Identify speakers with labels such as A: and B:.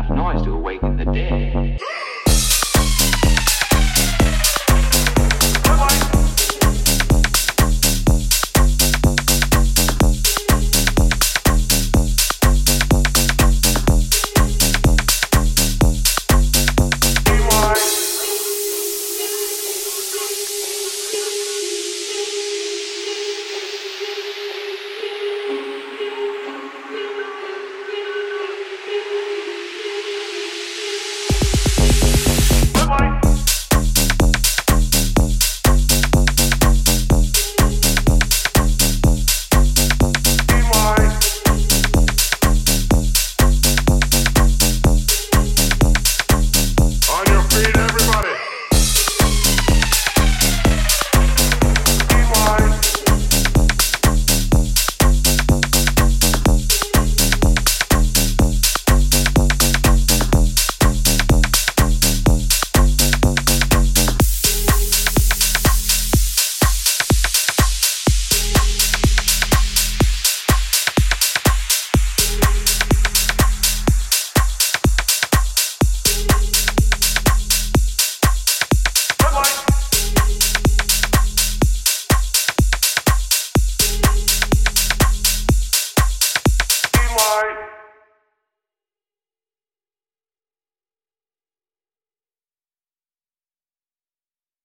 A: enough noise to awaken the dead.